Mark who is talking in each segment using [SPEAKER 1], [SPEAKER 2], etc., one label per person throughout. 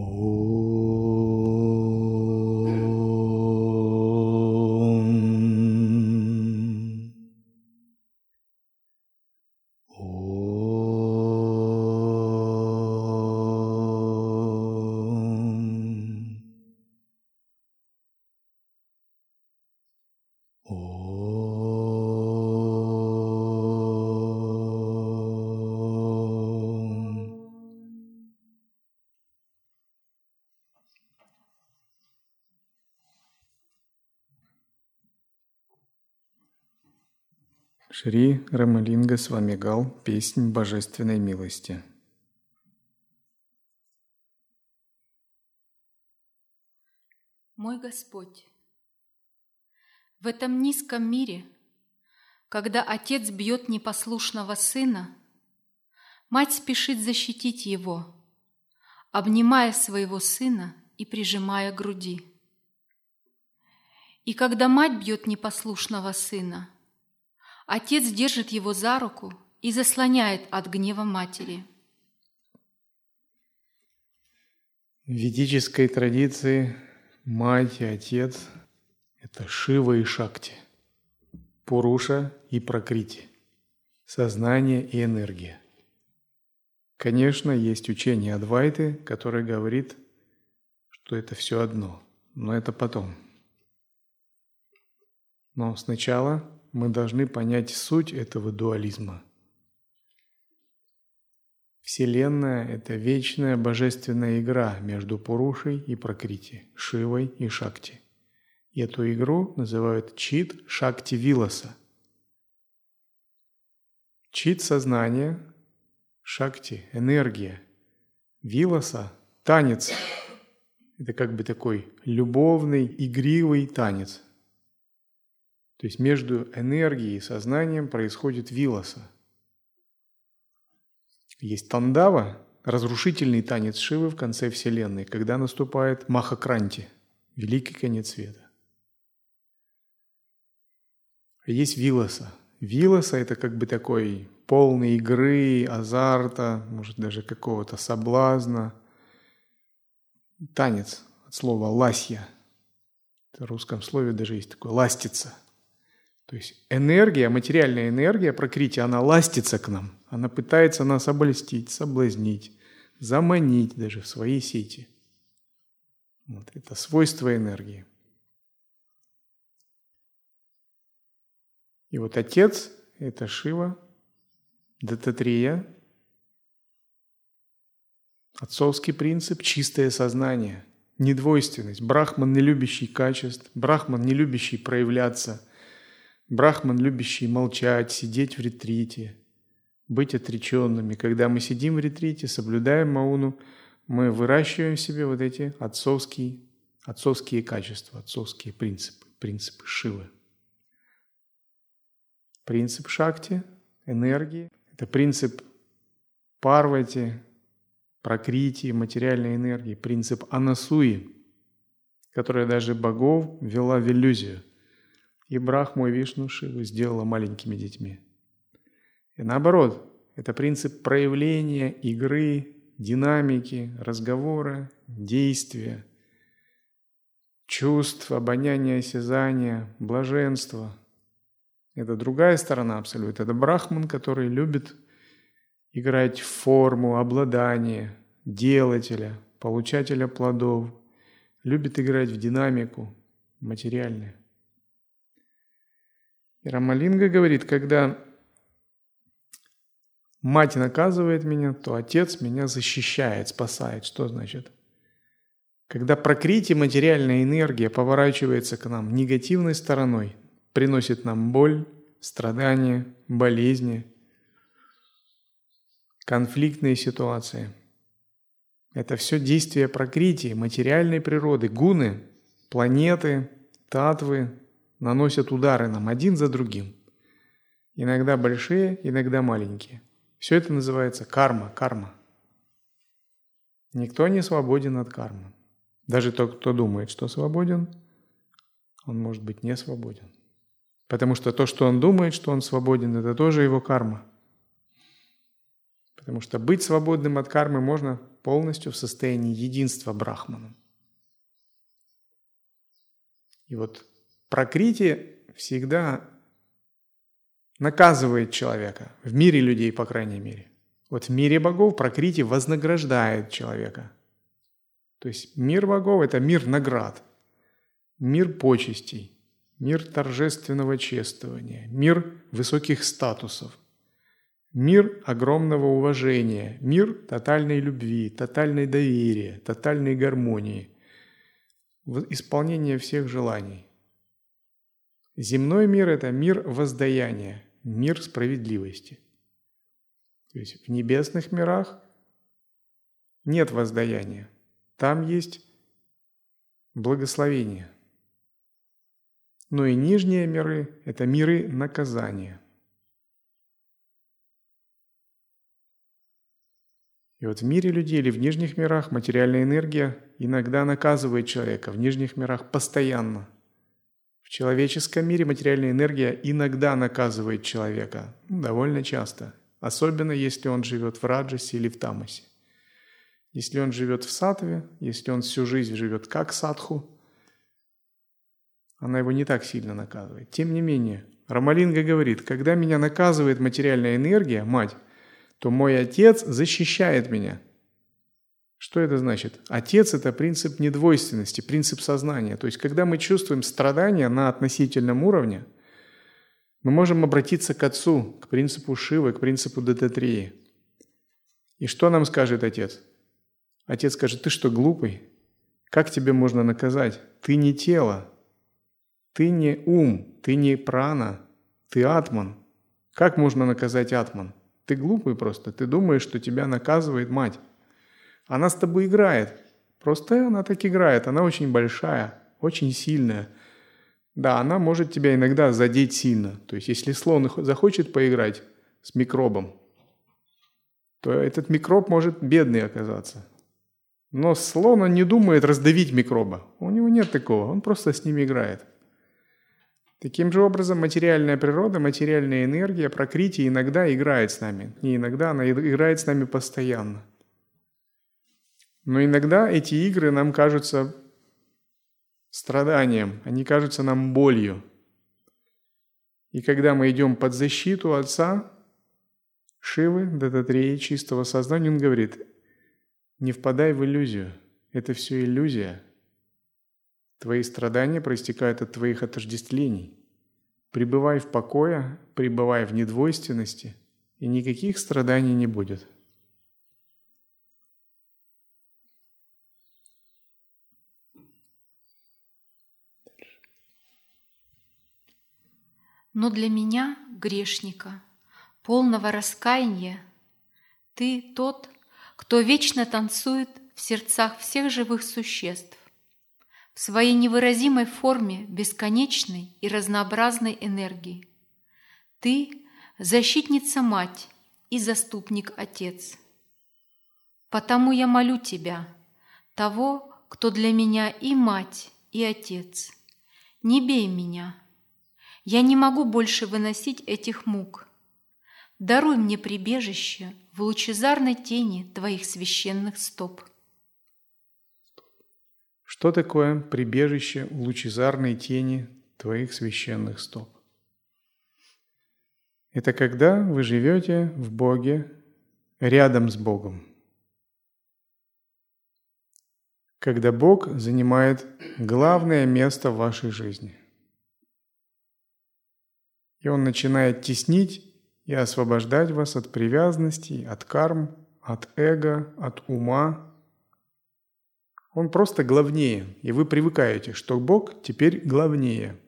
[SPEAKER 1] Oh. Шри Рамалинга Свамигал «Песнь божественной милости».
[SPEAKER 2] Мой Господь, в этом низком мире, когда отец бьет непослушного сына, мать спешит защитить его, обнимая своего сына и прижимая груди. И когда мать бьет непослушного сына – Отец держит его за руку и заслоняет от гнева матери.
[SPEAKER 1] В ведической традиции мать и отец – это Шива и Шакти, Пуруша и Пракрити, сознание и энергия. Конечно, есть учение Адвайты, которое говорит, что это все одно, но это потом. Но сначала мы должны понять суть этого дуализма. Вселенная – это вечная божественная игра между Пурушей и Пракрити, Шивой и Шакти. И эту игру называют Чит Шакти Виласа. Чит – сознание, Шакти – энергия, Виласа – танец. Это как бы такой любовный, игривый танец – то есть между энергией и сознанием происходит вилоса. Есть тандава, разрушительный танец Шивы в конце Вселенной, когда наступает Махакранти, великий конец света. Есть вилоса. Вилоса – это как бы такой полный игры, азарта, может даже какого-то соблазна. Танец от слова «ласья». В русском слове даже есть такое «ластиться». То есть энергия, материальная энергия прокрытия, она ластится к нам. Она пытается нас обольстить, соблазнить, заманить даже в свои сети. Вот, это свойство энергии. И вот отец – это Шива, Дататрия, отцовский принцип – чистое сознание, недвойственность, брахман, не любящий качеств, брахман, не любящий проявляться – Брахман, любящий молчать, сидеть в ретрите, быть отреченными. Когда мы сидим в ретрите, соблюдаем мауну, мы выращиваем в себе вот эти отцовские, отцовские качества, отцовские принципы, принципы Шивы. Принцип Шакти, энергии, это принцип Парвати, Прокрити, материальной энергии, принцип Анасуи, которая даже богов вела в иллюзию. И Брахму и Вишну Шиву сделала маленькими детьми. И наоборот, это принцип проявления, игры, динамики, разговора, действия, чувств, обоняния, осязания, блаженства. Это другая сторона абсолютно. Это Брахман, который любит играть в форму обладания, делателя, получателя плодов, любит играть в динамику материальную. И Рамалинга говорит, когда мать наказывает меня, то отец меня защищает, спасает. Что значит? Когда прокрытие материальная энергия поворачивается к нам негативной стороной, приносит нам боль, страдания, болезни, конфликтные ситуации. Это все действие прокрытия, материальной природы, гуны, планеты, татвы, наносят удары нам один за другим. Иногда большие, иногда маленькие. Все это называется карма, карма. Никто не свободен от кармы. Даже тот, кто думает, что свободен, он может быть не свободен. Потому что то, что он думает, что он свободен, это тоже его карма. Потому что быть свободным от кармы можно полностью в состоянии единства Брахманом. И вот прокрити всегда наказывает человека, в мире людей, по крайней мере. Вот в мире богов прокрити вознаграждает человека. То есть мир богов – это мир наград, мир почестей, мир торжественного чествования, мир высоких статусов, мир огромного уважения, мир тотальной любви, тотальной доверия, тотальной гармонии, исполнение всех желаний. Земной мир – это мир воздаяния, мир справедливости. То есть в небесных мирах нет воздаяния. Там есть благословение. Но и нижние миры – это миры наказания. И вот в мире людей или в нижних мирах материальная энергия иногда наказывает человека, в нижних мирах постоянно – в человеческом мире материальная энергия иногда наказывает человека, ну, довольно часто, особенно если он живет в раджасе или в тамасе. Если он живет в сатве, если он всю жизнь живет как садху, она его не так сильно наказывает. Тем не менее, Рамалинга говорит, когда меня наказывает материальная энергия, мать, то мой отец защищает меня – что это значит? Отец – это принцип недвойственности, принцип сознания. То есть, когда мы чувствуем страдания на относительном уровне, мы можем обратиться к Отцу, к принципу Шивы, к принципу Дататрии. И что нам скажет Отец? Отец скажет, ты что, глупый? Как тебе можно наказать? Ты не тело, ты не ум, ты не прана, ты атман. Как можно наказать атман? Ты глупый просто, ты думаешь, что тебя наказывает мать. Она с тобой играет. Просто она так играет. Она очень большая, очень сильная. Да, она может тебя иногда задеть сильно. То есть, если слон захочет поиграть с микробом, то этот микроб может бедный оказаться. Но слон он не думает раздавить микроба. У него нет такого. Он просто с ними играет. Таким же образом, материальная природа, материальная энергия, прокрытие иногда играет с нами. Не иногда, она играет с нами постоянно. Но иногда эти игры нам кажутся страданием, они кажутся нам болью. И когда мы идем под защиту Отца, Шивы, Дататреи, чистого сознания, он говорит, не впадай в иллюзию, это все иллюзия. Твои страдания проистекают от твоих отождествлений. Пребывай в покое, пребывай в недвойственности, и никаких страданий не будет.
[SPEAKER 2] Но для меня, грешника, полного раскаяния, Ты тот, кто вечно танцует в сердцах всех живых существ, в своей невыразимой форме бесконечной и разнообразной энергии. Ты – защитница-мать и заступник-отец. Потому я молю Тебя, того, кто для меня и мать, и отец. Не бей меня – я не могу больше выносить этих мук. Даруй мне прибежище в лучезарной тени Твоих священных стоп.
[SPEAKER 1] Что такое прибежище в лучезарной тени Твоих священных стоп? Это когда вы живете в Боге, рядом с Богом. Когда Бог занимает главное место в вашей жизни – и он начинает теснить и освобождать вас от привязанностей, от карм, от эго, от ума. Он просто главнее, и вы привыкаете, что Бог теперь главнее.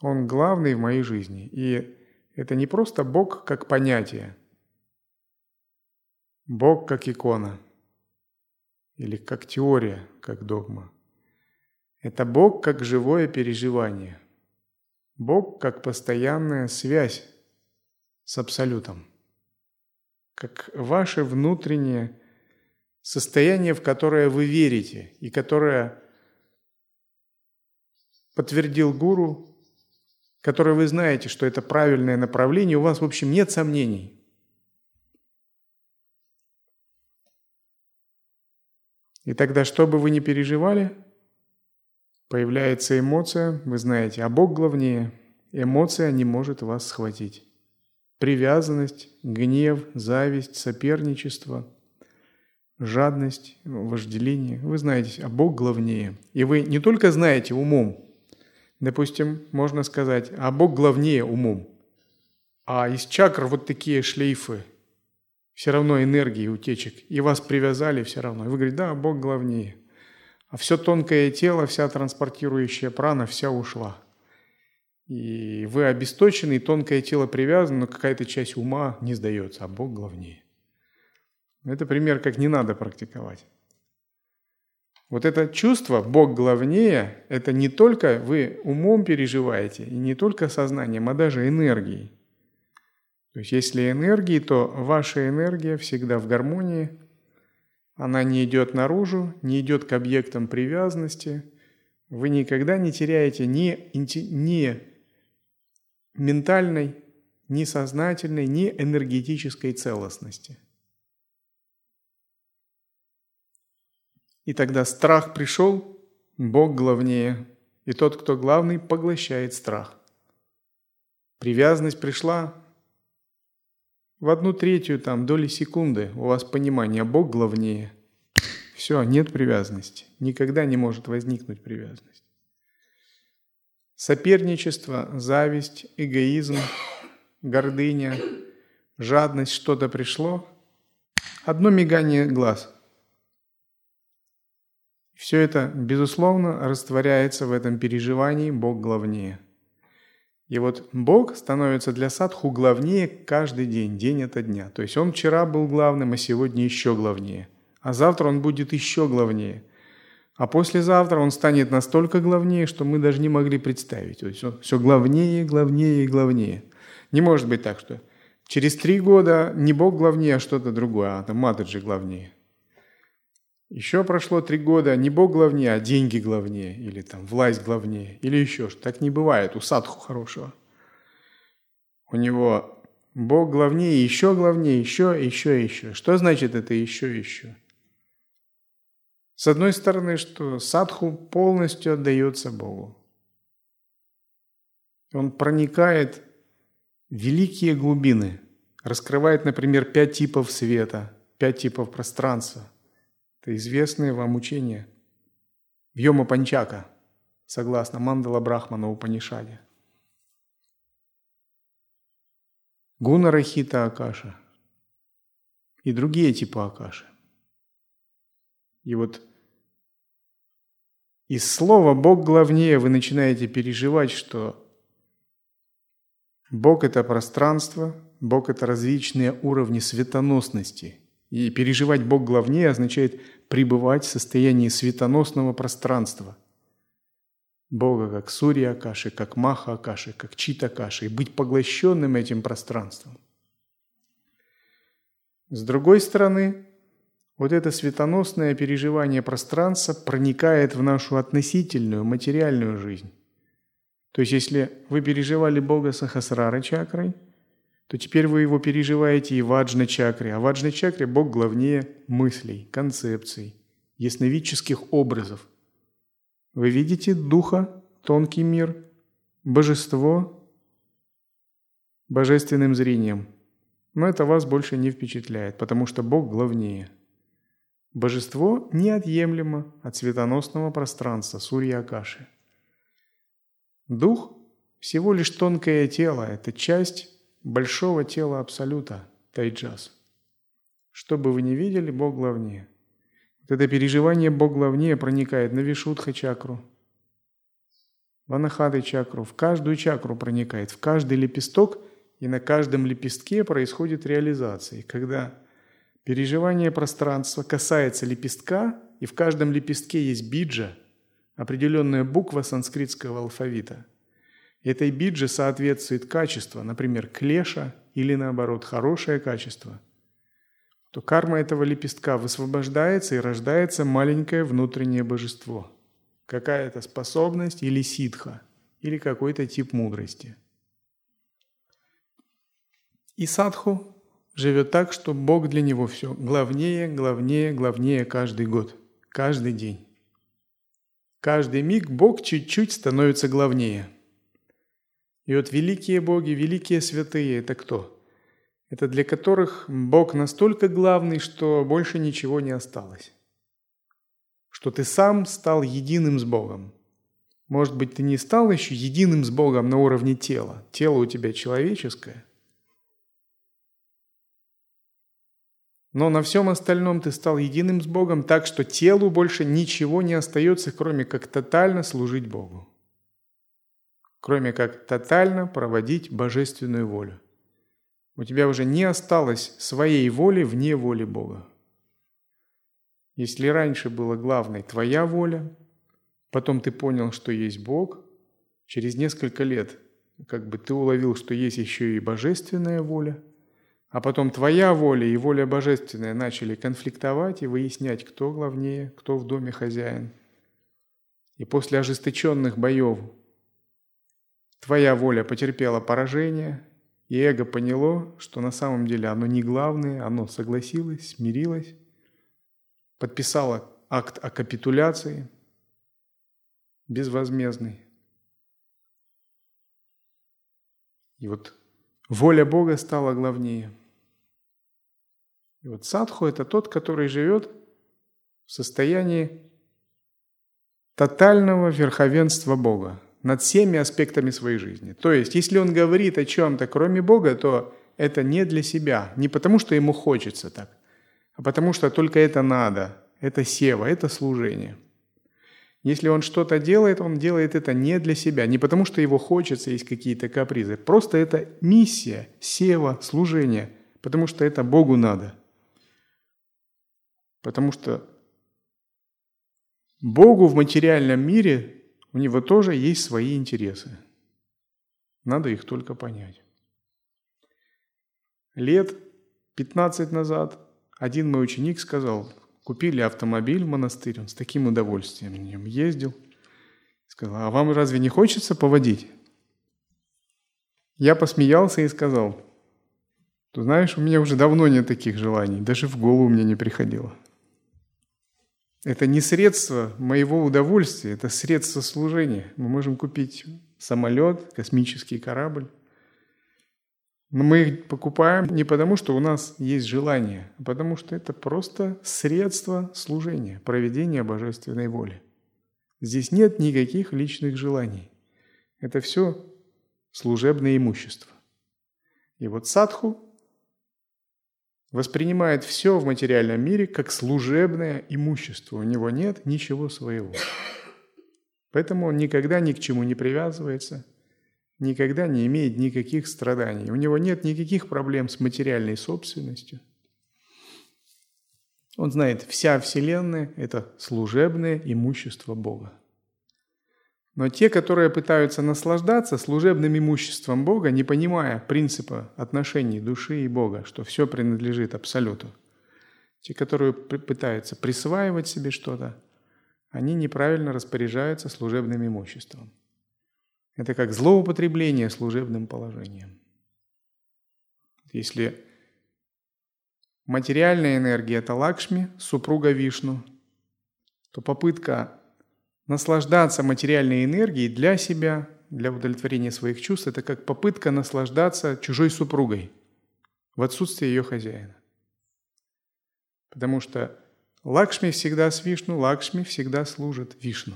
[SPEAKER 1] Он главный в моей жизни. И это не просто Бог как понятие. Бог как икона. Или как теория, как догма. Это Бог как живое переживание – Бог как постоянная связь с Абсолютом, как ваше внутреннее состояние, в которое вы верите и которое подтвердил гуру, которое вы знаете, что это правильное направление, у вас, в общем, нет сомнений. И тогда, что бы вы ни переживали, появляется эмоция, вы знаете, а Бог главнее. Эмоция не может вас схватить. Привязанность, гнев, зависть, соперничество, жадность, вожделение. Вы знаете, а Бог главнее. И вы не только знаете умом, допустим, можно сказать, а Бог главнее умом. А из чакр вот такие шлейфы, все равно энергии утечек, и вас привязали все равно. И вы говорите, да, Бог главнее. А все тонкое тело, вся транспортирующая прана, вся ушла. И вы обесточены, и тонкое тело привязано, но какая-то часть ума не сдается, а Бог главнее. Это пример, как не надо практиковать. Вот это чувство «Бог главнее» – это не только вы умом переживаете, и не только сознанием, а даже энергией. То есть если энергии, то ваша энергия всегда в гармонии, она не идет наружу, не идет к объектам привязанности, вы никогда не теряете ни, ни ментальной, ни сознательной, ни энергетической целостности. И тогда страх пришел, Бог главнее, и тот, кто главный, поглощает страх. Привязанность пришла в одну третью там доли секунды у вас понимание, Бог главнее. Все, нет привязанности. Никогда не может возникнуть привязанность. Соперничество, зависть, эгоизм, гордыня, жадность, что-то пришло. Одно мигание глаз. Все это, безусловно, растворяется в этом переживании «Бог главнее». И вот Бог становится для садху главнее каждый день, день ото дня. То есть он вчера был главным, а сегодня еще главнее. А завтра он будет еще главнее. А послезавтра он станет настолько главнее, что мы даже не могли представить. То есть он все главнее, главнее и главнее. Не может быть так, что через три года не Бог главнее, а что-то другое, а там Матаджи главнее. Еще прошло три года, не Бог главнее, а деньги главнее, или там власть главнее, или еще что. Так не бывает у садху хорошего. У него Бог главнее, еще главнее, еще, еще, еще. Что значит это еще, еще? С одной стороны, что садху полностью отдается Богу. Он проникает в великие глубины, раскрывает, например, пять типов света, пять типов пространства – это известное вам учение Вьома Панчака, согласно Мандала Брахмана Упанишаде. Гуна Рахита Акаша и другие типы Акаши. И вот из слова «Бог главнее» вы начинаете переживать, что Бог – это пространство, Бог – это различные уровни светоносности – и переживать Бог главнее означает пребывать в состоянии светоносного пространства. Бога как Сурья Акаши, как Маха Акаши, как Чита Акаши, и быть поглощенным этим пространством. С другой стороны, вот это светоносное переживание пространства проникает в нашу относительную, материальную жизнь. То есть, если вы переживали Бога Сахасрара чакрой – то теперь вы его переживаете и в аджна чакре. А в аджна чакре Бог главнее мыслей, концепций, ясновидческих образов. Вы видите духа, тонкий мир, божество божественным зрением. Но это вас больше не впечатляет, потому что Бог главнее. Божество неотъемлемо от светоносного пространства Сурья Акаши. Дух – всего лишь тонкое тело, это часть большого тела Абсолюта, Тайджас. Что бы вы ни видели, Бог главнее. Вот это переживание Бог главнее проникает на Вишудха чакру, в Анахады чакру, в каждую чакру проникает, в каждый лепесток, и на каждом лепестке происходит реализация. Когда переживание пространства касается лепестка, и в каждом лепестке есть биджа, определенная буква санскритского алфавита – Этой бидже соответствует качество, например, клеша или наоборот хорошее качество, то карма этого лепестка высвобождается и рождается маленькое внутреннее божество, какая-то способность или ситха, или какой-то тип мудрости. И садху живет так, что Бог для него все главнее, главнее, главнее каждый год. каждый день. Каждый миг Бог чуть-чуть становится главнее. И вот великие боги, великие святые – это кто? Это для которых Бог настолько главный, что больше ничего не осталось. Что ты сам стал единым с Богом. Может быть, ты не стал еще единым с Богом на уровне тела. Тело у тебя человеческое – Но на всем остальном ты стал единым с Богом, так что телу больше ничего не остается, кроме как тотально служить Богу. Кроме как тотально проводить божественную волю. У тебя уже не осталось своей воли вне воли Бога. Если раньше была главной твоя воля, потом ты понял, что есть Бог, через несколько лет как бы ты уловил, что есть еще и божественная воля – а потом твоя воля и воля божественная начали конфликтовать и выяснять, кто главнее, кто в доме хозяин. И после ожесточенных боев твоя воля потерпела поражение, и эго поняло, что на самом деле оно не главное, оно согласилось, смирилось, подписало акт о капитуляции безвозмездный. И вот воля Бога стала главнее – и вот садху – это тот, который живет в состоянии тотального верховенства Бога над всеми аспектами своей жизни. То есть, если он говорит о чем-то, кроме Бога, то это не для себя, не потому что ему хочется так, а потому что только это надо, это сева, это служение. Если он что-то делает, он делает это не для себя, не потому что его хочется, есть какие-то капризы. Просто это миссия, сева, служение, потому что это Богу надо – Потому что Богу в материальном мире у него тоже есть свои интересы. Надо их только понять. Лет 15 назад один мой ученик сказал, купили автомобиль в монастырь, он с таким удовольствием на нем ездил. Сказал, а вам разве не хочется поводить? Я посмеялся и сказал, ты знаешь, у меня уже давно нет таких желаний, даже в голову мне не приходило. Это не средство моего удовольствия, это средство служения. Мы можем купить самолет, космический корабль. Но мы их покупаем не потому, что у нас есть желание, а потому что это просто средство служения, проведения божественной воли. Здесь нет никаких личных желаний. Это все служебное имущество. И вот садху воспринимает все в материальном мире как служебное имущество. У него нет ничего своего. Поэтому он никогда ни к чему не привязывается, никогда не имеет никаких страданий. У него нет никаких проблем с материальной собственностью. Он знает, вся Вселенная – это служебное имущество Бога. Но те, которые пытаются наслаждаться служебным имуществом Бога, не понимая принципа отношений души и Бога, что все принадлежит Абсолюту, те, которые пытаются присваивать себе что-то, они неправильно распоряжаются служебным имуществом. Это как злоупотребление служебным положением. Если материальная энергия – это Лакшми, супруга Вишну, то попытка наслаждаться материальной энергией для себя, для удовлетворения своих чувств, это как попытка наслаждаться чужой супругой в отсутствие ее хозяина. Потому что Лакшми всегда с Вишну, Лакшми всегда служит Вишну.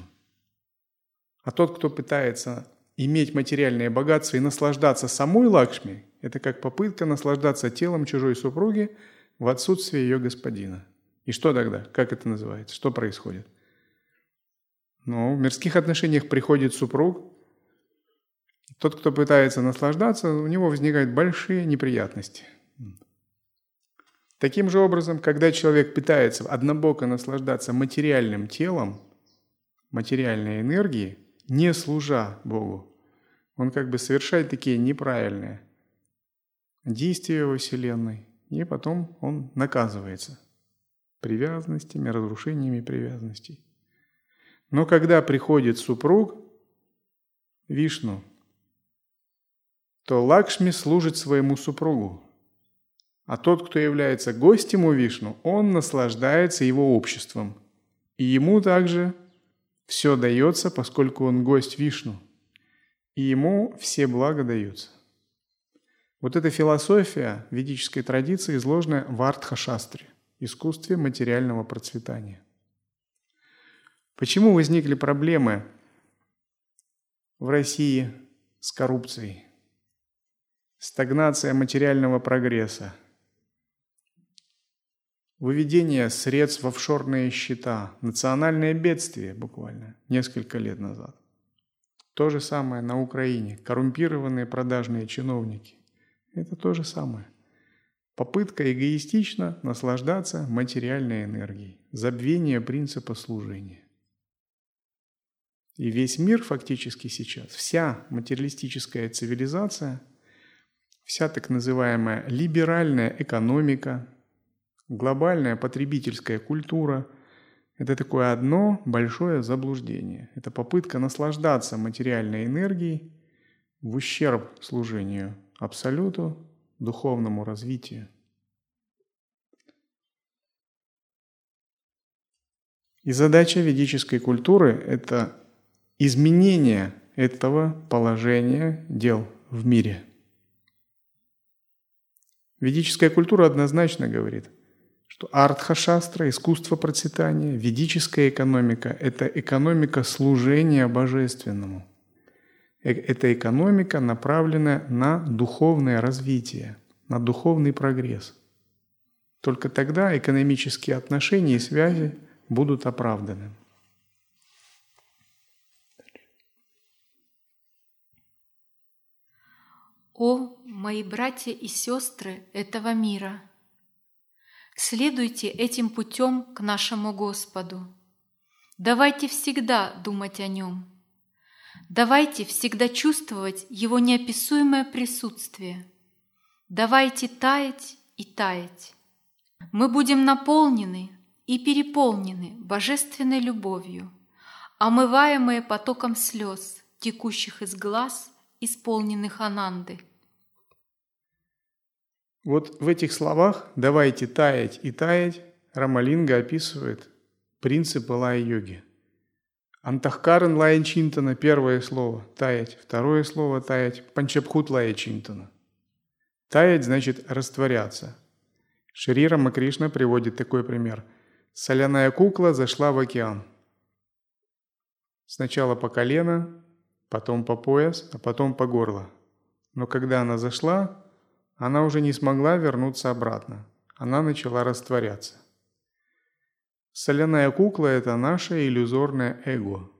[SPEAKER 1] А тот, кто пытается иметь материальное богатство и наслаждаться самой Лакшми, это как попытка наслаждаться телом чужой супруги в отсутствие ее господина. И что тогда? Как это называется? Что происходит? Но в мирских отношениях приходит супруг, тот, кто пытается наслаждаться, у него возникают большие неприятности. Таким же образом, когда человек пытается однобоко наслаждаться материальным телом, материальной энергией, не служа Богу, он как бы совершает такие неправильные действия во Вселенной, и потом он наказывается привязанностями, разрушениями привязанностей. Но когда приходит супруг, Вишну, то Лакшми служит своему супругу. А тот, кто является гостем у Вишну, он наслаждается его обществом И ему также все дается, поскольку он гость Вишну. И ему все блага даются. Вот эта философия ведической традиции изложена в Артха-шастре – искусстве материального процветания. Почему возникли проблемы в России с коррупцией? Стагнация материального прогресса – Выведение средств в офшорные счета, национальное бедствие буквально несколько лет назад. То же самое на Украине. Коррумпированные продажные чиновники. Это то же самое. Попытка эгоистично наслаждаться материальной энергией. Забвение принципа служения. И весь мир фактически сейчас, вся материалистическая цивилизация, вся так называемая либеральная экономика, глобальная потребительская культура – это такое одно большое заблуждение. Это попытка наслаждаться материальной энергией в ущерб служению Абсолюту, духовному развитию. И задача ведической культуры – это изменение этого положения дел в мире. Ведическая культура однозначно говорит – что артха-шастра, искусство процветания, ведическая экономика – это экономика служения божественному. Э, это экономика, направленная на духовное развитие, на духовный прогресс. Только тогда экономические отношения и связи будут оправданы.
[SPEAKER 2] О, мои братья и сестры этого мира – Следуйте этим путем к нашему Господу. Давайте всегда думать о Нем. Давайте всегда чувствовать Его неописуемое присутствие. Давайте таять и таять. Мы будем наполнены и переполнены божественной любовью, омываемые потоком слез, текущих из глаз, исполненных ананды –
[SPEAKER 1] вот в этих словах «давайте таять и таять» Рамалинга описывает принципы лая-йоги. Антахкаран лая чинтана – первое слово – таять, второе слово – таять, панчабхут лая чинтана. Таять значит растворяться. Шри Рамакришна приводит такой пример. Соляная кукла зашла в океан. Сначала по колено, потом по пояс, а потом по горло. Но когда она зашла, она уже не смогла вернуться обратно. Она начала растворяться. Соляная кукла – это наше иллюзорное эго.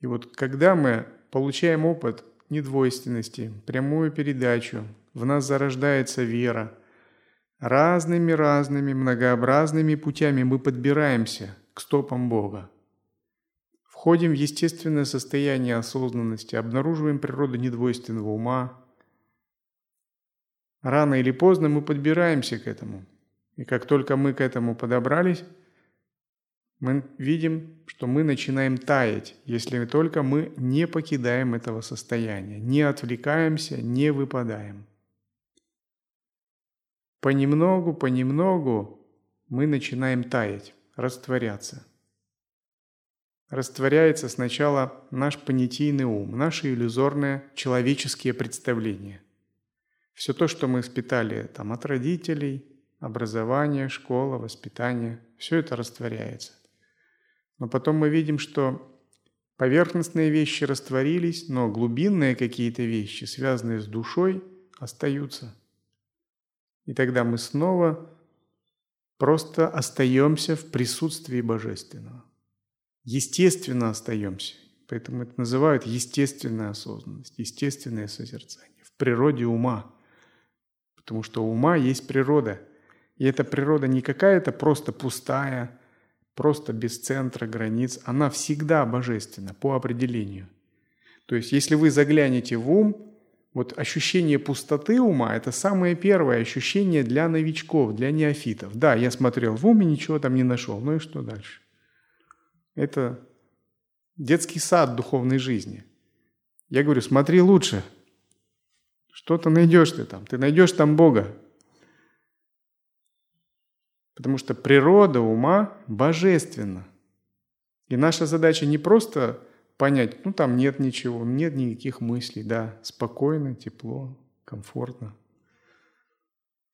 [SPEAKER 1] И вот когда мы получаем опыт недвойственности, прямую передачу, в нас зарождается вера, разными-разными многообразными путями мы подбираемся к стопам Бога. Входим в естественное состояние осознанности, обнаруживаем природу недвойственного ума, Рано или поздно мы подбираемся к этому. И как только мы к этому подобрались, мы видим, что мы начинаем таять, если только мы не покидаем этого состояния, не отвлекаемся, не выпадаем. Понемногу, понемногу мы начинаем таять, растворяться. Растворяется сначала наш понятийный ум, наши иллюзорные человеческие представления – все то, что мы испытали там, от родителей, образование, школа, воспитание, все это растворяется. Но потом мы видим, что поверхностные вещи растворились, но глубинные какие-то вещи, связанные с душой, остаются. И тогда мы снова просто остаемся в присутствии Божественного. Естественно остаемся. Поэтому это называют естественная осознанность, естественное созерцание в природе ума – Потому что у ума есть природа. И эта природа не какая-то просто пустая, просто без центра, границ. Она всегда божественна по определению. То есть, если вы заглянете в ум, вот ощущение пустоты ума – это самое первое ощущение для новичков, для неофитов. Да, я смотрел в ум и ничего там не нашел. Ну и что дальше? Это детский сад духовной жизни. Я говорю, смотри лучше – что-то найдешь ты там, ты найдешь там Бога. Потому что природа ума божественна. И наша задача не просто понять, ну там нет ничего, нет никаких мыслей, да, спокойно, тепло, комфортно.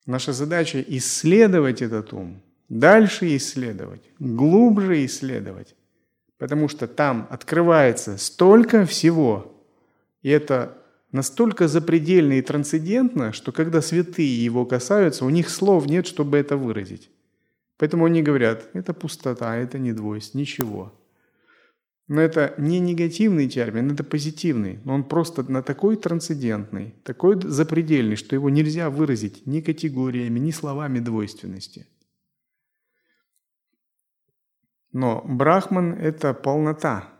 [SPEAKER 1] Наша задача исследовать этот ум, дальше исследовать, глубже исследовать, потому что там открывается столько всего, и это настолько запредельно и трансцендентно, что когда святые его касаются, у них слов нет, чтобы это выразить. Поэтому они говорят, это пустота, это не двойство, ничего. Но это не негативный термин, это позитивный. Но он просто на такой трансцендентный, такой запредельный, что его нельзя выразить ни категориями, ни словами двойственности. Но брахман – это полнота.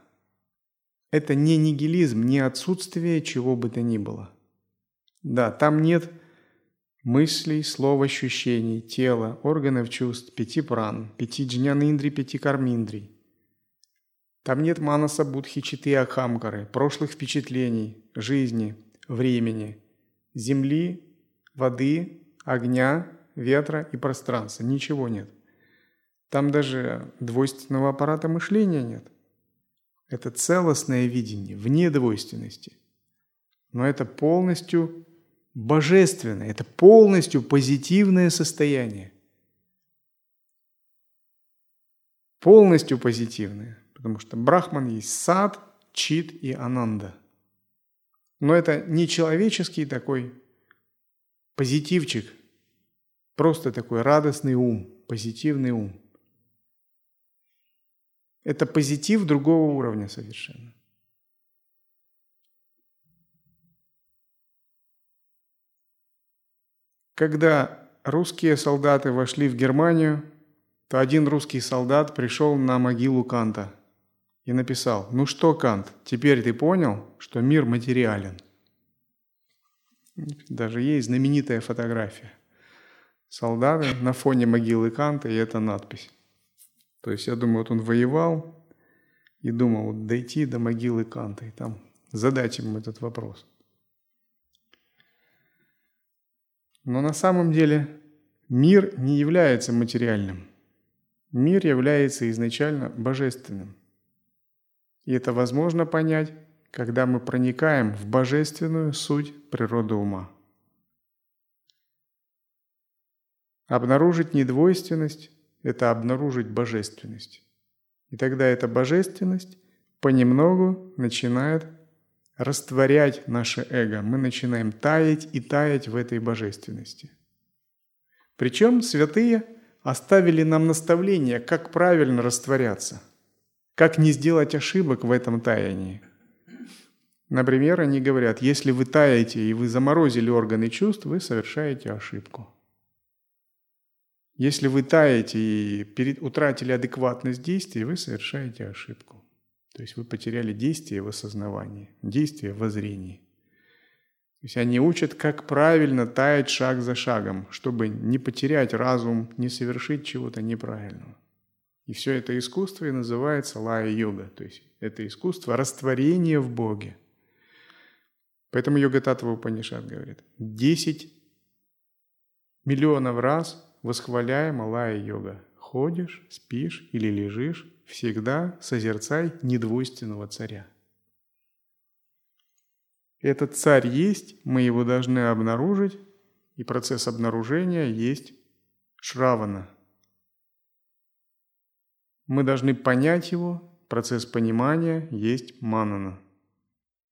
[SPEAKER 1] Это не нигилизм, не отсутствие чего бы то ни было. Да, там нет мыслей, слов, ощущений, тела, органов чувств, пяти пран, пяти джнян индрий, пяти карминдрий. Там нет манаса будхи читы акхамкары, прошлых впечатлений, жизни, времени, земли, воды, огня, ветра и пространства. Ничего нет. Там даже двойственного аппарата мышления нет. Это целостное видение, вне двойственности. Но это полностью божественное, это полностью позитивное состояние. Полностью позитивное. Потому что Брахман есть сад, чит и ананда. Но это не человеческий такой позитивчик, просто такой радостный ум, позитивный ум. Это позитив другого уровня совершенно. Когда русские солдаты вошли в Германию, то один русский солдат пришел на могилу Канта и написал, «Ну что, Кант, теперь ты понял, что мир материален?» Даже есть знаменитая фотография. Солдаты на фоне могилы Канта, и это надпись. То есть я думаю, вот он воевал и думал вот дойти до могилы Канта и там задать ему этот вопрос. Но на самом деле мир не является материальным. Мир является изначально божественным. И это возможно понять, когда мы проникаем в божественную суть природы ума. Обнаружить недвойственность это обнаружить божественность. И тогда эта божественность понемногу начинает растворять наше эго. Мы начинаем таять и таять в этой божественности. Причем святые оставили нам наставление, как правильно растворяться, как не сделать ошибок в этом таянии. Например, они говорят, если вы таете и вы заморозили органы чувств, вы совершаете ошибку. Если вы таете и утратили адекватность действий, вы совершаете ошибку. То есть вы потеряли действие в осознавании, действие в воззрении. То есть они учат, как правильно таять шаг за шагом, чтобы не потерять разум, не совершить чего-то неправильного. И все это искусство и называется лая-йога. То есть это искусство растворения в Боге. Поэтому йога Татва Упанишат говорит, 10 миллионов раз восхваляй малая йога. Ходишь, спишь или лежишь, всегда созерцай недвойственного царя. Этот царь есть, мы его должны обнаружить, и процесс обнаружения есть шравана. Мы должны понять его, процесс понимания есть манана.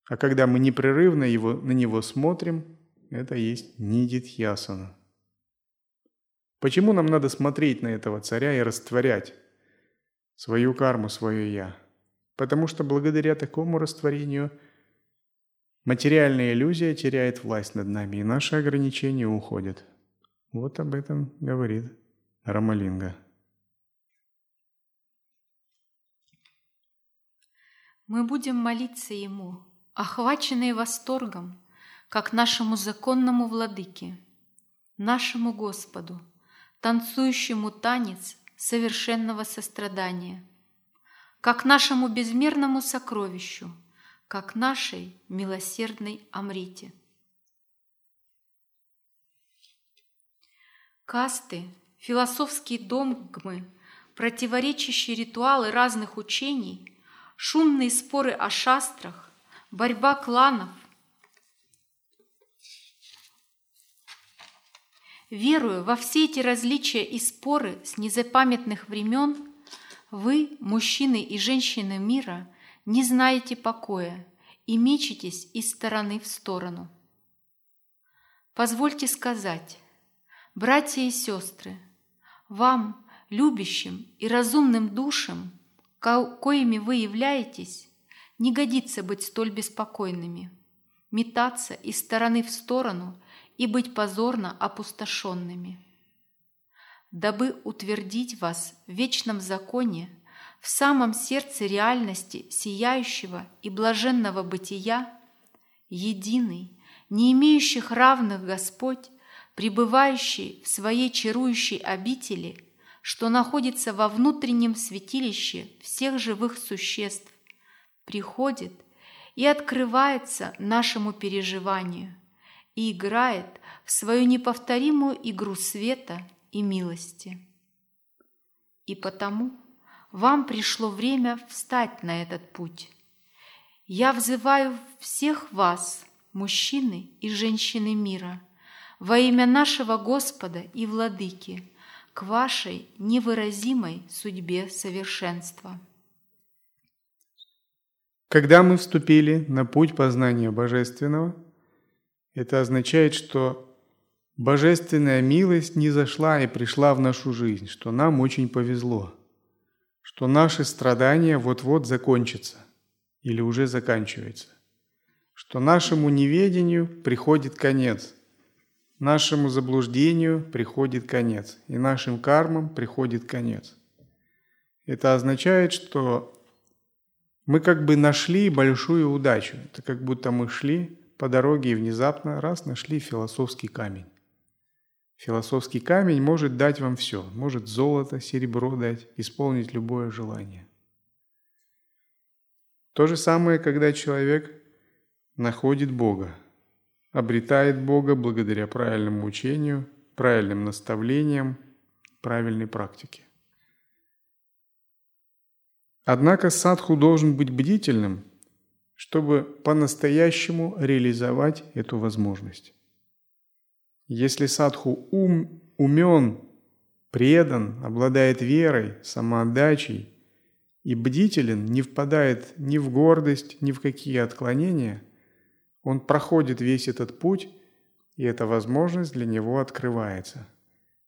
[SPEAKER 1] А когда мы непрерывно его, на него смотрим, это есть нидитьясана. Почему нам надо смотреть на этого царя и растворять свою карму, свое «я»? Потому что благодаря такому растворению материальная иллюзия теряет власть над нами, и наши ограничения уходят. Вот об этом говорит Рамалинга.
[SPEAKER 2] Мы будем молиться Ему, охваченные восторгом, как нашему законному владыке, нашему Господу – танцующему танец совершенного сострадания, как нашему безмерному сокровищу, как нашей милосердной Амрите. Касты, философские догмы, противоречащие ритуалы разных учений, шумные споры о шастрах, борьба кланов. Веруя во все эти различия и споры с незапамятных времен, вы, мужчины и женщины мира, не знаете покоя и мечетесь из стороны в сторону. Позвольте сказать, братья и сестры, вам, любящим и разумным душам, коими вы являетесь, не годится быть столь беспокойными, метаться из стороны в сторону и быть позорно опустошенными. Дабы утвердить вас в вечном законе, в самом сердце реальности сияющего и блаженного бытия, единый, не имеющих равных Господь, пребывающий в своей чарующей обители, что находится во внутреннем святилище всех живых существ, приходит и открывается нашему переживанию и играет в свою неповторимую игру света и милости. И потому вам пришло время встать на этот путь. Я взываю всех вас, мужчины и женщины мира, во имя нашего Господа и Владыки, к вашей невыразимой судьбе совершенства.
[SPEAKER 1] Когда мы вступили на путь познания Божественного, это означает, что Божественная милость не зашла и пришла в нашу жизнь, что нам очень повезло, что наши страдания вот-вот закончатся или уже заканчиваются, что нашему неведению приходит конец, нашему заблуждению приходит конец, и нашим кармам приходит конец. Это означает, что мы как бы нашли большую удачу. Это как будто мы шли по дороге и внезапно раз нашли философский камень. Философский камень может дать вам все. Может золото, серебро дать, исполнить любое желание. То же самое, когда человек находит Бога, обретает Бога благодаря правильному учению, правильным наставлениям, правильной практике. Однако садху должен быть бдительным, чтобы по-настоящему реализовать эту возможность. Если садху ум, умен, предан, обладает верой, самоотдачей и бдителен, не впадает ни в гордость, ни в какие отклонения, он проходит весь этот путь, и эта возможность для него открывается.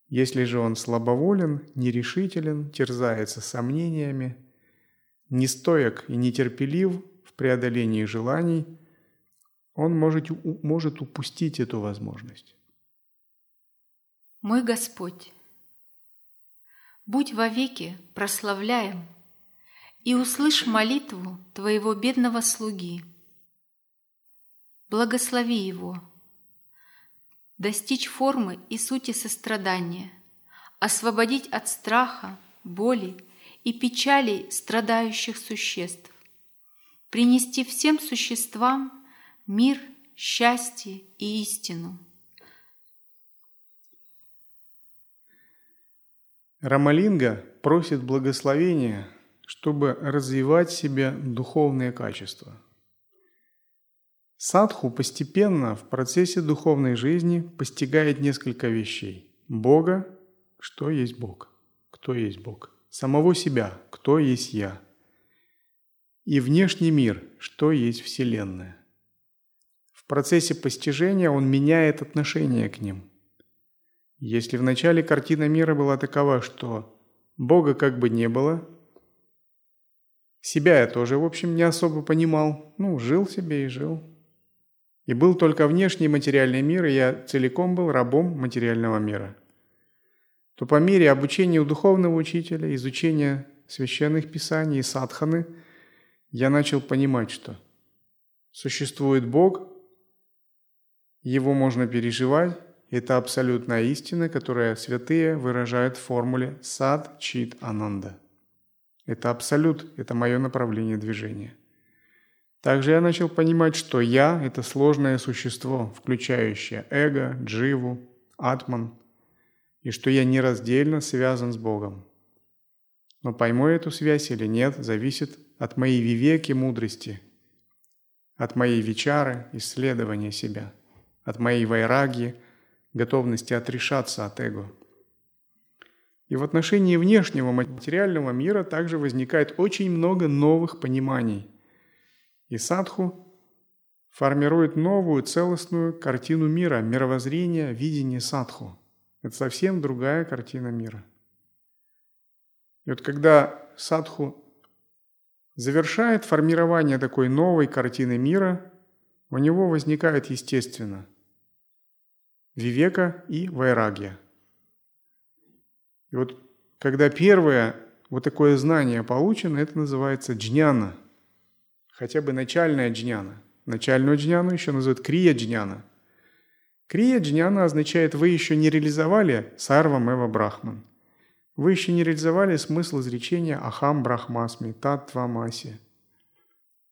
[SPEAKER 1] Если же он слабоволен, нерешителен, терзается сомнениями, нестоек и нетерпелив преодолении желаний, он может, может упустить эту возможность.
[SPEAKER 2] Мой Господь, будь вовеки прославляем и услышь молитву Твоего бедного слуги. Благослови его, достичь формы и сути сострадания, освободить от страха, боли и печалей страдающих существ, принести всем существам мир, счастье и истину.
[SPEAKER 1] Рамалинга просит благословения, чтобы развивать в себе духовные качества. Садху постепенно в процессе духовной жизни постигает несколько вещей. Бога, что есть Бог, кто есть Бог – самого себя, кто есть я, и внешний мир, что есть Вселенная. В процессе постижения он меняет отношение к ним. Если в начале картина мира была такова, что Бога как бы не было, себя я тоже, в общем, не особо понимал, ну, жил себе и жил. И был только внешний материальный мир, и я целиком был рабом материального мира – то по мере обучения у духовного учителя, изучения священных писаний и садханы, я начал понимать, что существует Бог, Его можно переживать, это абсолютная истина, которая святые выражают в формуле сад чит ананда. Это абсолют, это мое направление движения. Также я начал понимать, что я – это сложное существо, включающее эго, дживу, атман – и что я нераздельно связан с Богом. Но пойму эту связь или нет, зависит от моей вивеки мудрости, от моей вечары, исследования себя, от моей вайраги, готовности отрешаться от эго. И в отношении внешнего материального мира также возникает очень много новых пониманий. И садху формирует новую целостную картину мира, мировоззрение, видение садху. Это совсем другая картина мира. И вот когда садху завершает формирование такой новой картины мира, у него возникает естественно вивека и вайрагия. И вот когда первое вот такое знание получено, это называется джняна, хотя бы начальная джняна. Начальную джняну еще называют крия джняна. Крия джняна означает «вы еще не реализовали сарвам эва брахман». Вы еще не реализовали смысл изречения «Ахам брахмасми», «Таттвамаси».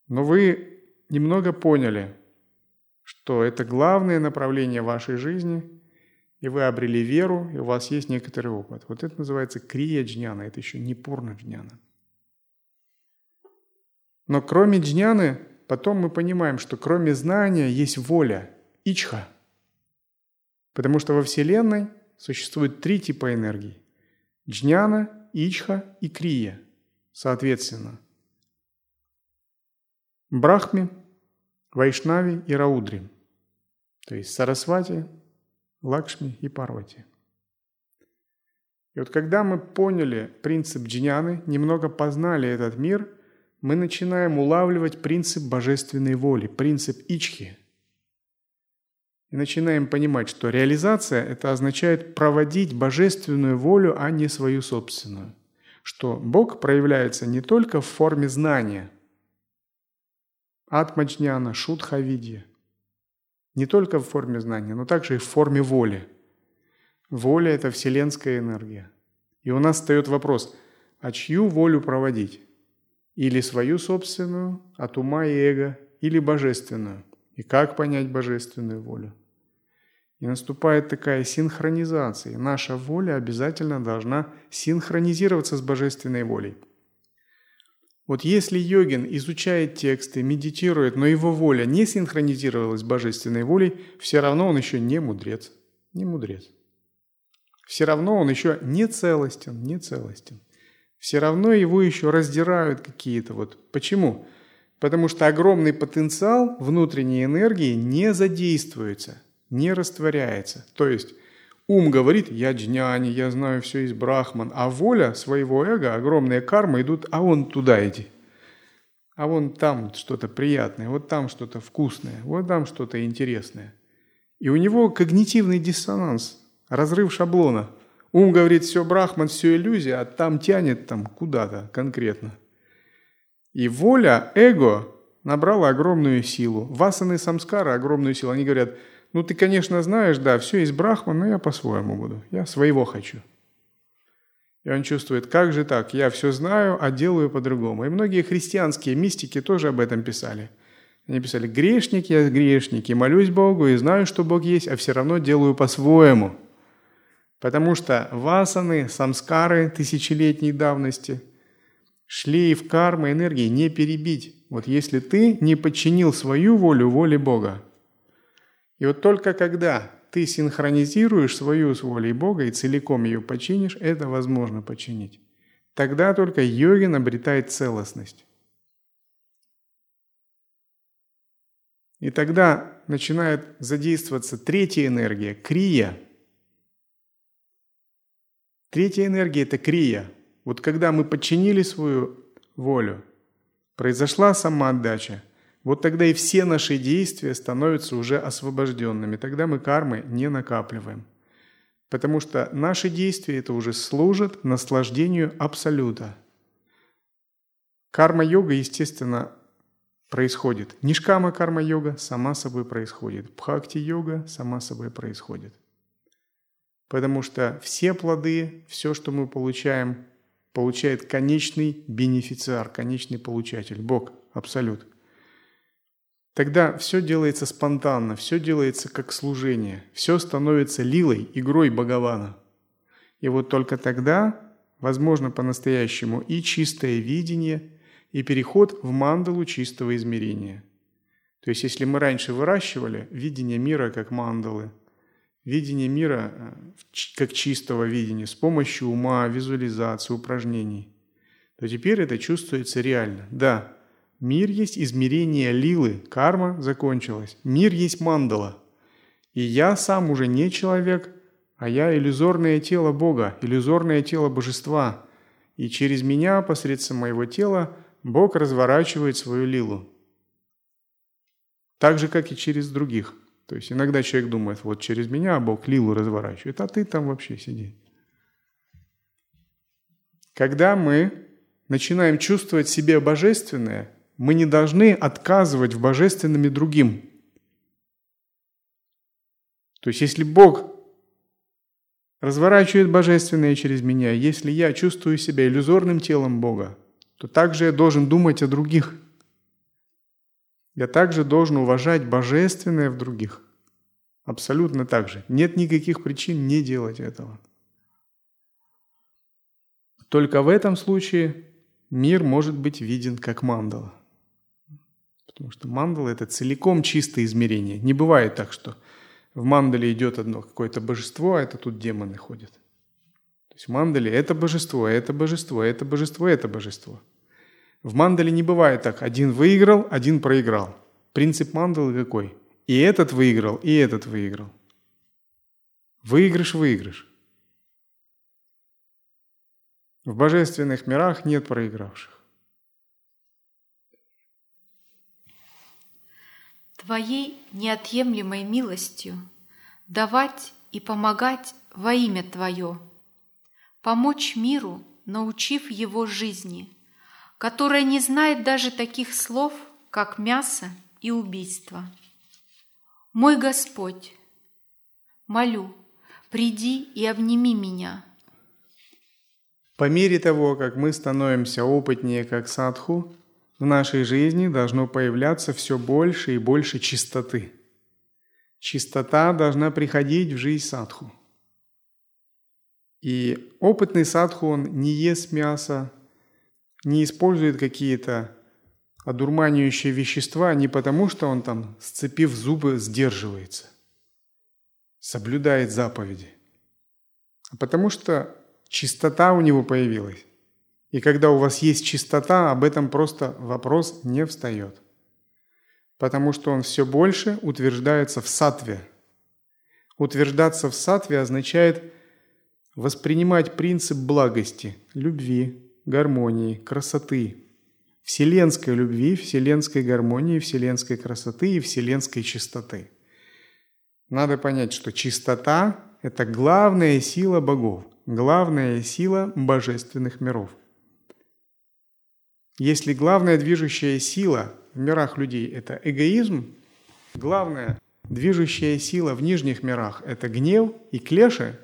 [SPEAKER 1] Но вы немного поняли, что это главное направление вашей жизни, и вы обрели веру, и у вас есть некоторый опыт. Вот это называется крия джняна, это еще не порно джняна. Но кроме джняны, потом мы понимаем, что кроме знания есть воля, ичха. Потому что во Вселенной существует три типа энергии. Джняна, Ичха и Крия, соответственно. Брахме, Вайшнави и Раудри, то есть Сарасвати, Лакшми и Парвати. И вот когда мы поняли принцип джняны, немного познали этот мир, мы начинаем улавливать принцип божественной воли, принцип ичхи – и начинаем понимать, что реализация – это означает проводить божественную волю, а не свою собственную. Что Бог проявляется не только в форме знания, атмаджняна, шутхавидья, не только в форме знания, но также и в форме воли. Воля – это вселенская энергия. И у нас встает вопрос, а чью волю проводить? Или свою собственную, от ума и эго, или божественную – и как понять божественную волю? И наступает такая синхронизация. Наша воля обязательно должна синхронизироваться с божественной волей. Вот если йогин изучает тексты, медитирует, но его воля не синхронизировалась с божественной волей, все равно он еще не мудрец. Не мудрец. Все равно он еще не целостен, не целостен. Все равно его еще раздирают какие-то вот. Почему? Потому что огромный потенциал внутренней энергии не задействуется, не растворяется. То есть ум говорит, я джняни, я знаю все из брахман, а воля своего эго, огромные кармы идут, а вон туда иди. А вон там что-то приятное, вот там что-то вкусное, вот там что-то интересное. И у него когнитивный диссонанс, разрыв шаблона. Ум говорит, все брахман, все иллюзия, а там тянет там куда-то конкретно – и воля, эго набрала огромную силу. Васаны самскара огромную силу. Они говорят, ну ты, конечно, знаешь, да, все из брахма, но я по-своему буду. Я своего хочу. И он чувствует, как же так, я все знаю, а делаю по-другому. И многие христианские мистики тоже об этом писали. Они писали, грешник я грешник, и молюсь Богу, и знаю, что Бог есть, а все равно делаю по-своему. Потому что васаны, самскары тысячелетней давности – Шлейф кармы, энергии не перебить. Вот если ты не подчинил свою волю воле Бога. И вот только когда ты синхронизируешь свою с волей Бога и целиком ее починишь, это возможно починить. Тогда только йогин обретает целостность. И тогда начинает задействоваться третья энергия – крия. Третья энергия – это крия – вот когда мы подчинили свою волю, произошла самоотдача, вот тогда и все наши действия становятся уже освобожденными. Тогда мы кармы не накапливаем. Потому что наши действия это уже служат наслаждению абсолюта. Карма-йога, естественно, происходит. Нишкама карма-йога сама собой происходит. Бхакти-йога сама собой происходит. Потому что все плоды, все, что мы получаем получает конечный бенефициар, конечный получатель, Бог, Абсолют. Тогда все делается спонтанно, все делается как служение, все становится лилой, игрой Богована. И вот только тогда возможно по-настоящему и чистое видение, и переход в мандалу чистого измерения. То есть если мы раньше выращивали видение мира как мандалы, видение мира э, как чистого видения с помощью ума, визуализации, упражнений, то теперь это чувствуется реально. Да, мир есть измерение лилы, карма закончилась. Мир есть мандала. И я сам уже не человек, а я иллюзорное тело Бога, иллюзорное тело Божества. И через меня, посредством моего тела, Бог разворачивает свою лилу. Так же, как и через других. То есть иногда человек думает, вот через меня Бог лилу разворачивает, а ты там вообще сиди. Когда мы начинаем чувствовать себе божественное, мы не должны отказывать в божественном и другим. То есть если Бог разворачивает божественное через меня, если я чувствую себя иллюзорным телом Бога, то также я должен думать о других. Я также должен уважать божественное в других. Абсолютно так же. Нет никаких причин не делать этого. Только в этом случае мир может быть виден как мандала. Потому что мандала – это целиком чистое измерение. Не бывает так, что в мандале идет одно какое-то божество, а это тут демоны ходят. То есть в мандале это божество, это божество, это божество, это божество. В мандале не бывает так, один выиграл, один проиграл. Принцип мандалы какой? И этот выиграл, и этот выиграл. Выигрыш-выигрыш. В божественных мирах нет проигравших.
[SPEAKER 2] Твоей неотъемлемой милостью давать и помогать во имя Твое, помочь миру, научив его жизни, которая не знает даже таких слов, как мясо и убийство. Мой Господь, молю, приди и обними меня –
[SPEAKER 1] по мере того, как мы становимся опытнее как садху, в нашей жизни должно появляться все больше и больше чистоты. Чистота должна приходить в жизнь садху. И опытный садху, он не ест мясо, не использует какие-то одурманивающие вещества не потому, что он там, сцепив зубы, сдерживается, соблюдает заповеди, а потому что чистота у него появилась. И когда у вас есть чистота, об этом просто вопрос не встает. Потому что он все больше утверждается в сатве. Утверждаться в сатве означает воспринимать принцип благости, любви, гармонии, красоты, вселенской любви, вселенской гармонии, вселенской красоты и вселенской чистоты. Надо понять, что чистота – это главная сила богов – главная сила божественных миров. Если главная движущая сила в мирах людей – это эгоизм, главная движущая сила в нижних мирах – это гнев и клеши,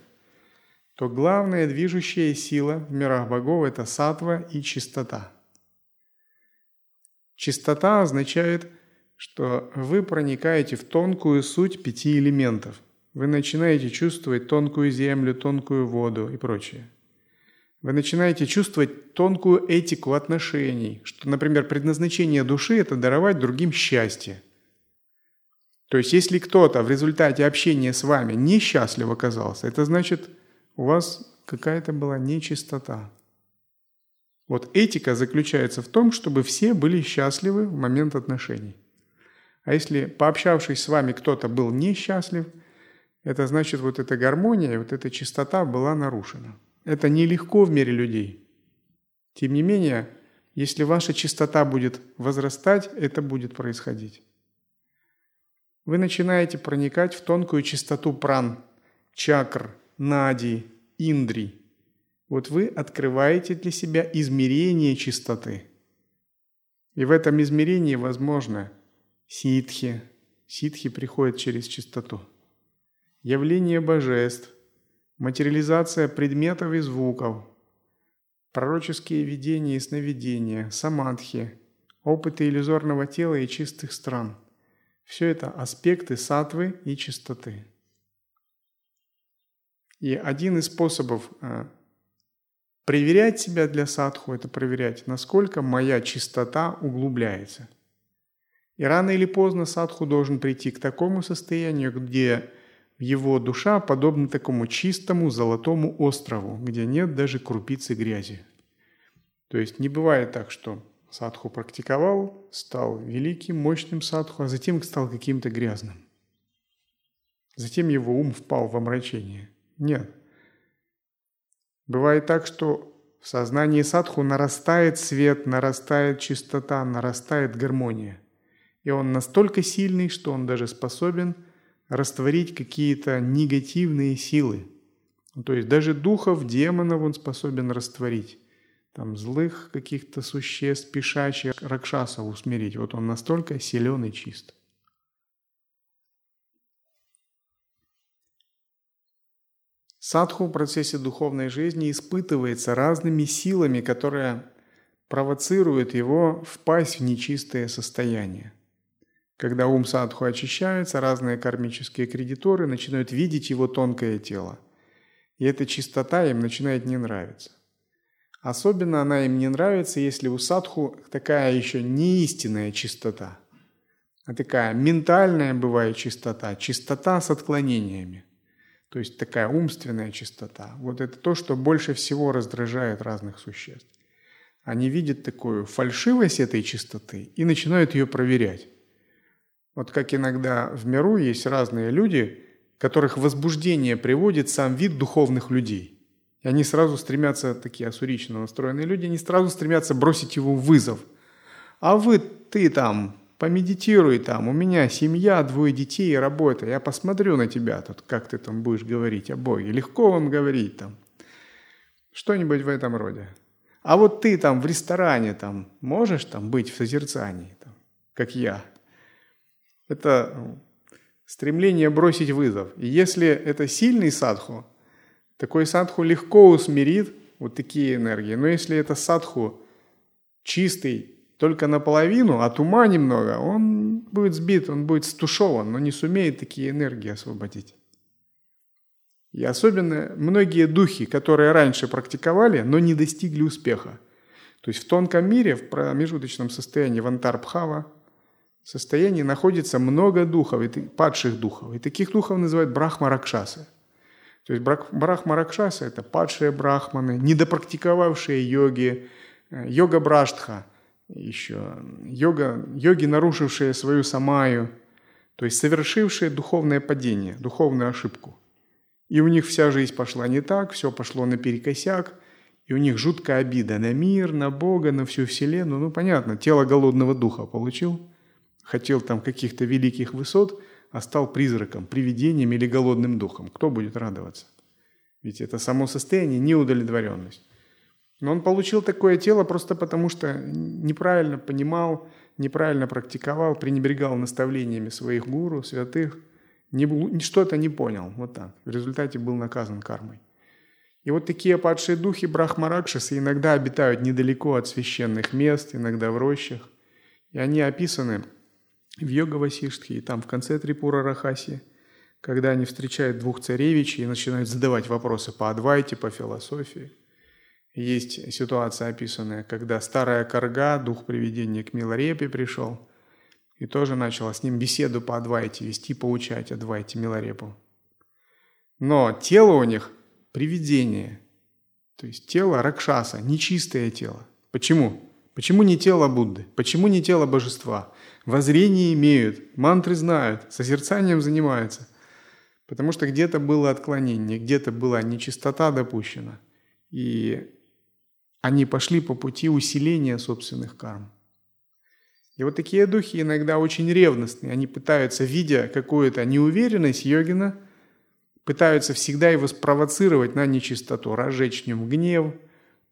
[SPEAKER 1] то главная движущая сила в мирах богов – это сатва и чистота. Чистота означает, что вы проникаете в тонкую суть пяти элементов – вы начинаете чувствовать тонкую землю, тонкую воду и прочее. Вы начинаете чувствовать тонкую этику отношений, что, например, предназначение души – это даровать другим счастье. То есть, если кто-то в результате общения с вами несчастлив оказался, это значит, у вас какая-то была нечистота. Вот этика заключается в том, чтобы все были счастливы в момент отношений. А если, пообщавшись с вами, кто-то был несчастлив – это значит, вот эта гармония, вот эта чистота была нарушена. Это нелегко в мире людей. Тем не менее, если ваша чистота будет возрастать, это будет происходить. Вы начинаете проникать в тонкую чистоту пран, чакр, нади, индри. Вот вы открываете для себя измерение чистоты. И в этом измерении возможно ситхи. Ситхи приходят через чистоту явление божеств, материализация предметов и звуков, пророческие видения и сновидения, самадхи, опыты иллюзорного тела и чистых стран. Все это аспекты сатвы и чистоты. И один из способов э, проверять себя для садху – это проверять, насколько моя чистота углубляется. И рано или поздно садху должен прийти к такому состоянию, где его душа подобна такому чистому золотому острову, где нет даже крупицы грязи. То есть не бывает так, что садху практиковал, стал великим, мощным садху, а затем стал каким-то грязным. Затем его ум впал в омрачение. Нет. Бывает так, что в сознании садху нарастает свет, нарастает чистота, нарастает гармония. И он настолько сильный, что он даже способен растворить какие-то негативные силы. То есть даже духов, демонов он способен растворить там, злых каких-то существ, пишащих, ракшасов усмирить. Вот он настолько силен и чист. Садху в процессе духовной жизни испытывается разными силами, которые провоцируют его впасть в нечистое состояние. Когда ум садху очищается, разные кармические кредиторы начинают видеть его тонкое тело. И эта чистота им начинает не нравиться. Особенно она им не нравится, если у садху такая еще не истинная чистота, а такая ментальная бывает чистота, чистота с отклонениями. То есть такая умственная чистота. Вот это то, что больше всего раздражает разных существ. Они видят такую фальшивость этой чистоты и начинают ее проверять. Вот как иногда в миру есть разные люди, которых возбуждение приводит сам вид духовных людей – и они сразу стремятся, такие асурично настроенные люди, они сразу стремятся бросить его вызов. А вы, ты там, помедитируй там, у меня семья, двое детей работа, я посмотрю на тебя тут, как ты там будешь говорить о Боге. Легко вам говорить там. Что-нибудь в этом роде. А вот ты там в ресторане там можешь там быть в созерцании, там, как я. Это стремление бросить вызов. И если это сильный садху, такой садху легко усмирит вот такие энергии. Но если это садху чистый только наполовину, от ума немного, он будет сбит, он будет стушеван, но не сумеет такие энергии освободить. И особенно многие духи, которые раньше практиковали, но не достигли успеха. То есть в тонком мире, в промежуточном состоянии, в антарбхава, состоянии находится много духов, падших духов. И таких духов называют брахма-ракшасы – то есть брахма Ракшаса – это падшие брахманы, недопрактиковавшие йоги, э, йога Браштха, еще йога, йоги, нарушившие свою самаю, то есть совершившие духовное падение, духовную ошибку. И у них вся жизнь пошла не так, все пошло наперекосяк, и у них жуткая обида на мир, на Бога, на всю Вселенную. Ну, понятно, тело голодного духа получил, хотел там каких-то великих высот – а стал призраком, привидением или голодным духом. Кто будет радоваться? Ведь это само состояние неудовлетворенность. Но он получил такое тело просто потому, что неправильно понимал, неправильно практиковал, пренебрегал наставлениями своих гуру, святых, не, что-то не понял. Вот так. В результате был наказан кармой. И вот такие падшие духи брахмаракшасы иногда обитают недалеко от священных мест, иногда в рощах. И они описаны в йога Васиштхе, и там в конце Трипура Рахаси, когда они встречают двух царевичей и начинают задавать вопросы по Адвайте, по философии. Есть ситуация описанная, когда старая корга, дух привидения к Миларепе пришел, и тоже начала с ним беседу по Адвайте вести, поучать Адвайте Миларепу. Но тело у них привидение, то есть тело Ракшаса, нечистое тело. Почему? Почему не тело Будды? Почему не тело божества? Воззрение имеют, мантры знают, созерцанием занимаются. Потому что где-то было отклонение, где-то была нечистота допущена. И они пошли по пути усиления собственных карм. И вот такие духи иногда очень ревностные. Они пытаются, видя какую-то неуверенность йогина, пытаются всегда его спровоцировать на нечистоту, разжечь в нем гнев,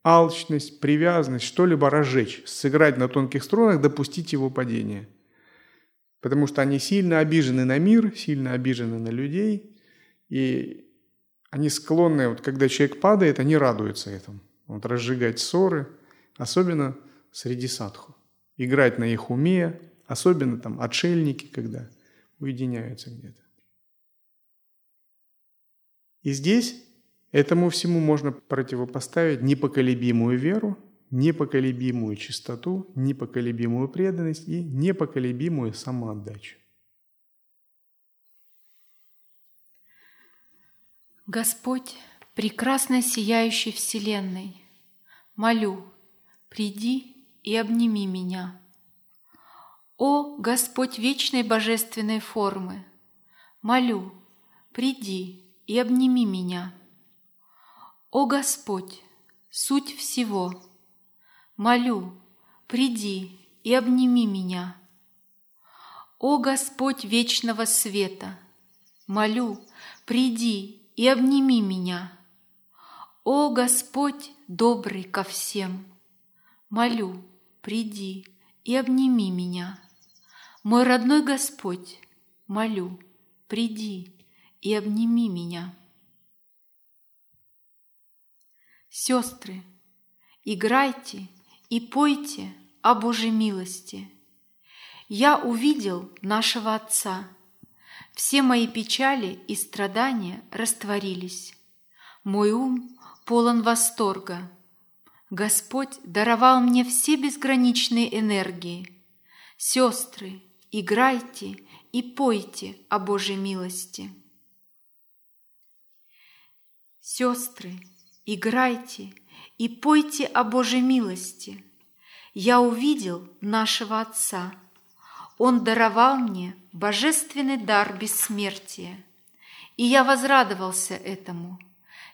[SPEAKER 1] алчность, привязанность, что-либо разжечь, сыграть на тонких струнах, допустить его падение – Потому что они сильно обижены на мир, сильно обижены на людей, и они склонны, вот когда человек падает, они радуются этому. Вот разжигать ссоры, особенно среди садху. Играть на их уме, особенно там отшельники, когда уединяются где-то. И здесь Этому всему можно противопоставить непоколебимую веру, непоколебимую чистоту, непоколебимую преданность и непоколебимую самоотдачу.
[SPEAKER 2] Господь, прекрасно сияющий Вселенной, молю, приди и обними меня. О, Господь вечной божественной формы, молю, приди и обними меня. О Господь, суть всего, молю, приди и обними меня. О Господь вечного света, молю, приди и обними меня. О Господь добрый ко всем, молю, приди и обними меня. Мой родной Господь, молю, приди и обними меня. Сестры, играйте и пойте о Божьей милости. Я увидел нашего Отца. Все мои печали и страдания растворились. Мой ум полон восторга. Господь даровал мне все безграничные энергии. Сестры, играйте и пойте о Божьей милости. Сестры, играйте и пойте о Божьей милости. Я увидел нашего Отца. Он даровал мне божественный дар бессмертия, и я возрадовался этому.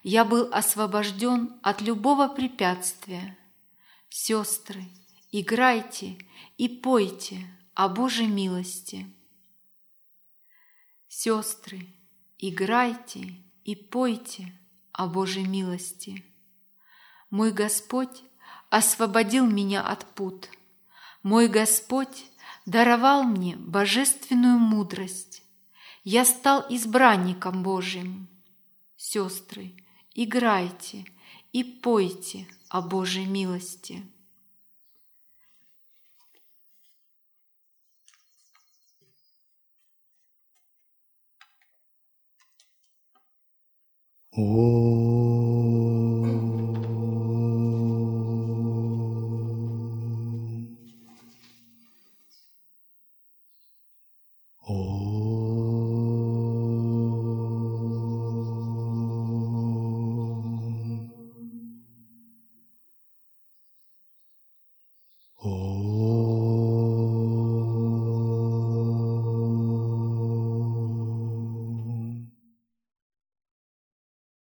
[SPEAKER 2] Я был освобожден от любого препятствия. Сестры, играйте и пойте о Божьей милости. Сестры, играйте и пойте о Божьей милости. Мой Господь освободил меня от пут. Мой Господь даровал мне божественную мудрость. Я стал избранником Божьим. Сестры, играйте и пойте о Божьей милости.
[SPEAKER 1] О.